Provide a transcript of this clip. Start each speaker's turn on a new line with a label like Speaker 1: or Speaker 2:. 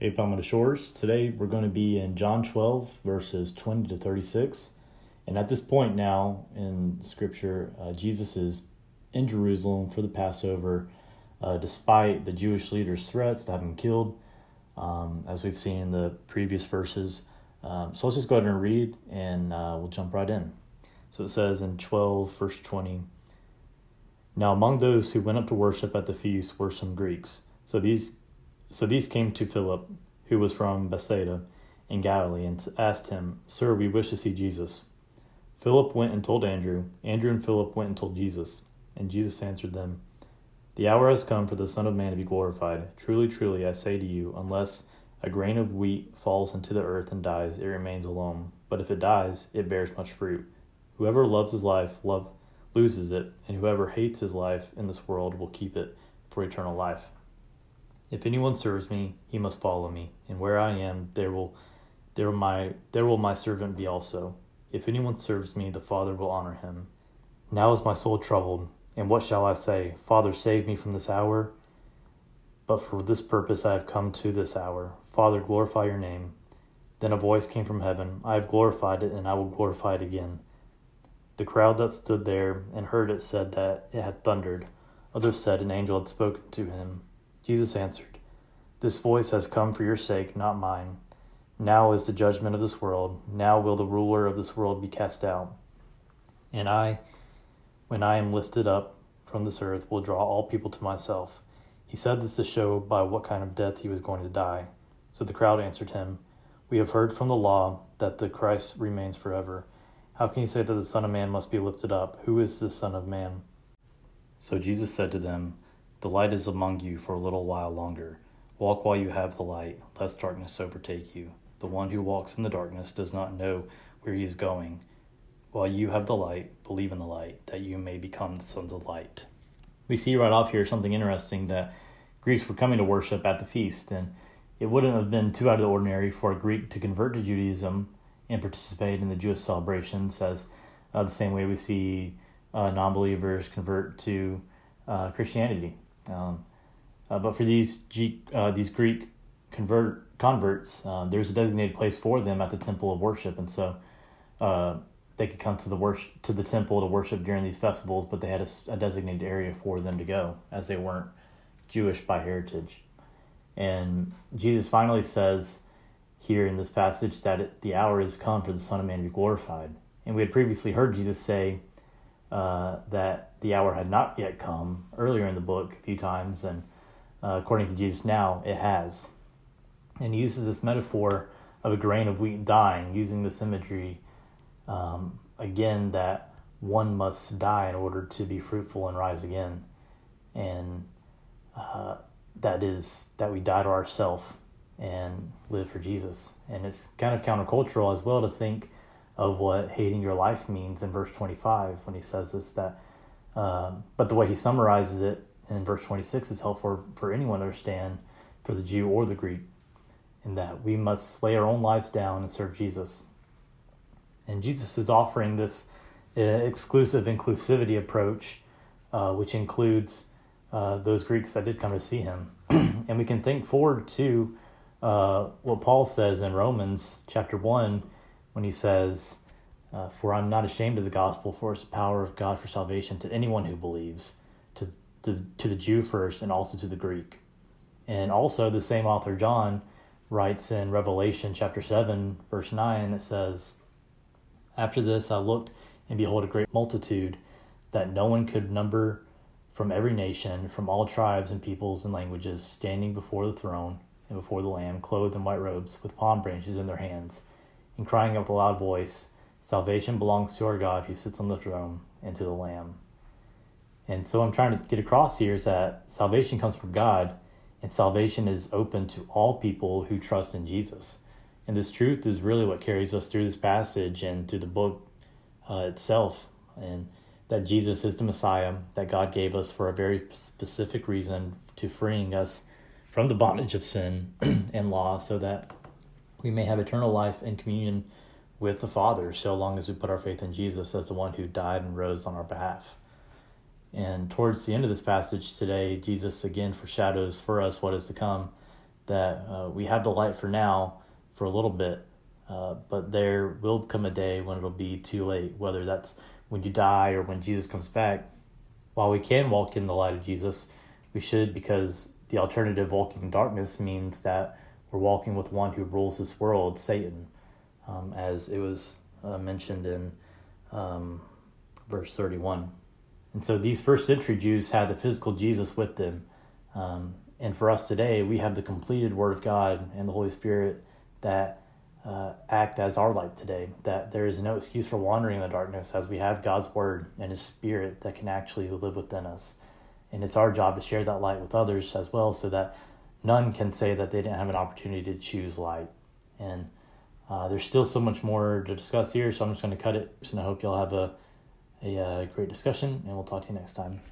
Speaker 1: Hey, Palmetto Shores. Today we're going to be in John 12, verses 20 to 36. And at this point now in Scripture, uh, Jesus is in Jerusalem for the Passover, uh, despite the Jewish leaders' threats to have him killed, um, as we've seen in the previous verses. Um, so let's just go ahead and read, and uh, we'll jump right in. So it says in 12, verse 20 Now among those who went up to worship at the feast were some Greeks. So these, so these came to Philip, who was from Bethsaida in Galilee, and asked him, Sir, we wish to see Jesus. Philip went and told Andrew. Andrew and Philip went and told Jesus. And Jesus answered them, The hour has come for the Son of Man to be glorified. Truly, truly, I say to you, unless a grain of wheat falls into the earth and dies, it remains alone. But if it dies, it bears much fruit. Whoever loves his life love, loses it, and whoever hates his life in this world will keep it for eternal life. If anyone serves me, he must follow me, and where I am, there will there my there will my servant be also. If anyone serves me, the Father will honor him. Now is my soul troubled, and what shall I say? Father, save me from this hour. But for this purpose I have come to this hour. Father, glorify your name. Then a voice came from heaven I have glorified it, and I will glorify it again. The crowd that stood there and heard it said that it had thundered. Others said an angel had spoken to him. Jesus answered, This voice has come for your sake, not mine. Now is the judgment of this world. Now will the ruler of this world be cast out. And I, when I am lifted up from this earth, will draw all people to myself. He said this to show by what kind of death he was going to die. So the crowd answered him, We have heard from the law that the Christ remains forever. How can you say that the Son of Man must be lifted up? Who is the Son of Man? So Jesus said to them, The light is among you for a little while longer. Walk while you have the light, lest darkness overtake you. The one who walks in the darkness does not know where he is going. While you have the light, believe in the light, that you may become the sons of light. We see right off here something interesting that Greeks were coming to worship at the feast, and it wouldn't have been too out of the ordinary for a Greek to convert to Judaism and participate in the Jewish celebrations, as uh, the same way we see uh, non believers convert to uh, Christianity. Um, uh, but for these G- uh, these Greek convert converts, uh, there's a designated place for them at the temple of worship, and so they could come to the worship to the temple to worship during these festivals. But they had a, a designated area for them to go, as they weren't Jewish by heritage. And Jesus finally says here in this passage that it, the hour is come for the Son of Man to be glorified. And we had previously heard Jesus say uh, that the hour had not yet come earlier in the book a few times, and uh, according to Jesus now, it has. And he uses this metaphor of a grain of wheat dying, using this imagery um, again that one must die in order to be fruitful and rise again. And uh, that is that we die to ourselves and live for Jesus. And it's kind of countercultural as well to think of what hating your life means in verse 25 when he says this. That, um, but the way he summarizes it in verse 26 is helpful for, anyone to understand, for the Jew or the Greek, in that we must lay our own lives down and serve Jesus. And Jesus is offering this uh, exclusive inclusivity approach, uh, which includes uh, those Greeks that did come to see him. and we can think forward to uh, what Paul says in Romans chapter 1 when he says, uh, For I'm not ashamed of the gospel, for it's the power of God for salvation to anyone who believes, to, to, to the Jew first and also to the Greek. And also, the same author, John, writes in Revelation chapter 7, verse 9, it says, After this I looked, and behold, a great multitude that no one could number from every nation, from all tribes and peoples and languages, standing before the throne and before the Lamb, clothed in white robes, with palm branches in their hands, and crying out with a loud voice, Salvation belongs to our God who sits on the throne and to the Lamb. And so I'm trying to get across here is that salvation comes from God, and salvation is open to all people who trust in Jesus. And this truth is really what carries us through this passage and through the book uh, itself. And that Jesus is the Messiah that God gave us for a very specific reason to freeing us from the bondage of sin and law so that we may have eternal life in communion with the Father so long as we put our faith in Jesus as the one who died and rose on our behalf. And towards the end of this passage today, Jesus again foreshadows for us what is to come that uh, we have the light for now for a little bit, uh, but there will come a day when it'll be too late, whether that's when you die or when Jesus comes back. While we can walk in the light of Jesus, we should because the alternative walking in darkness means that we're walking with one who rules this world, Satan, um, as it was uh, mentioned in um, verse 31. And so these first century Jews had the physical Jesus with them. Um, and for us today, we have the completed Word of God and the Holy Spirit that uh, act as our light today. That there is no excuse for wandering in the darkness as we have God's Word and His Spirit that can actually live within us. And it's our job to share that light with others as well so that none can say that they didn't have an opportunity to choose light. And uh, there's still so much more to discuss here, so I'm just going to cut it. And I hope y'all have a, a, a uh, great discussion, and we'll talk to you next time.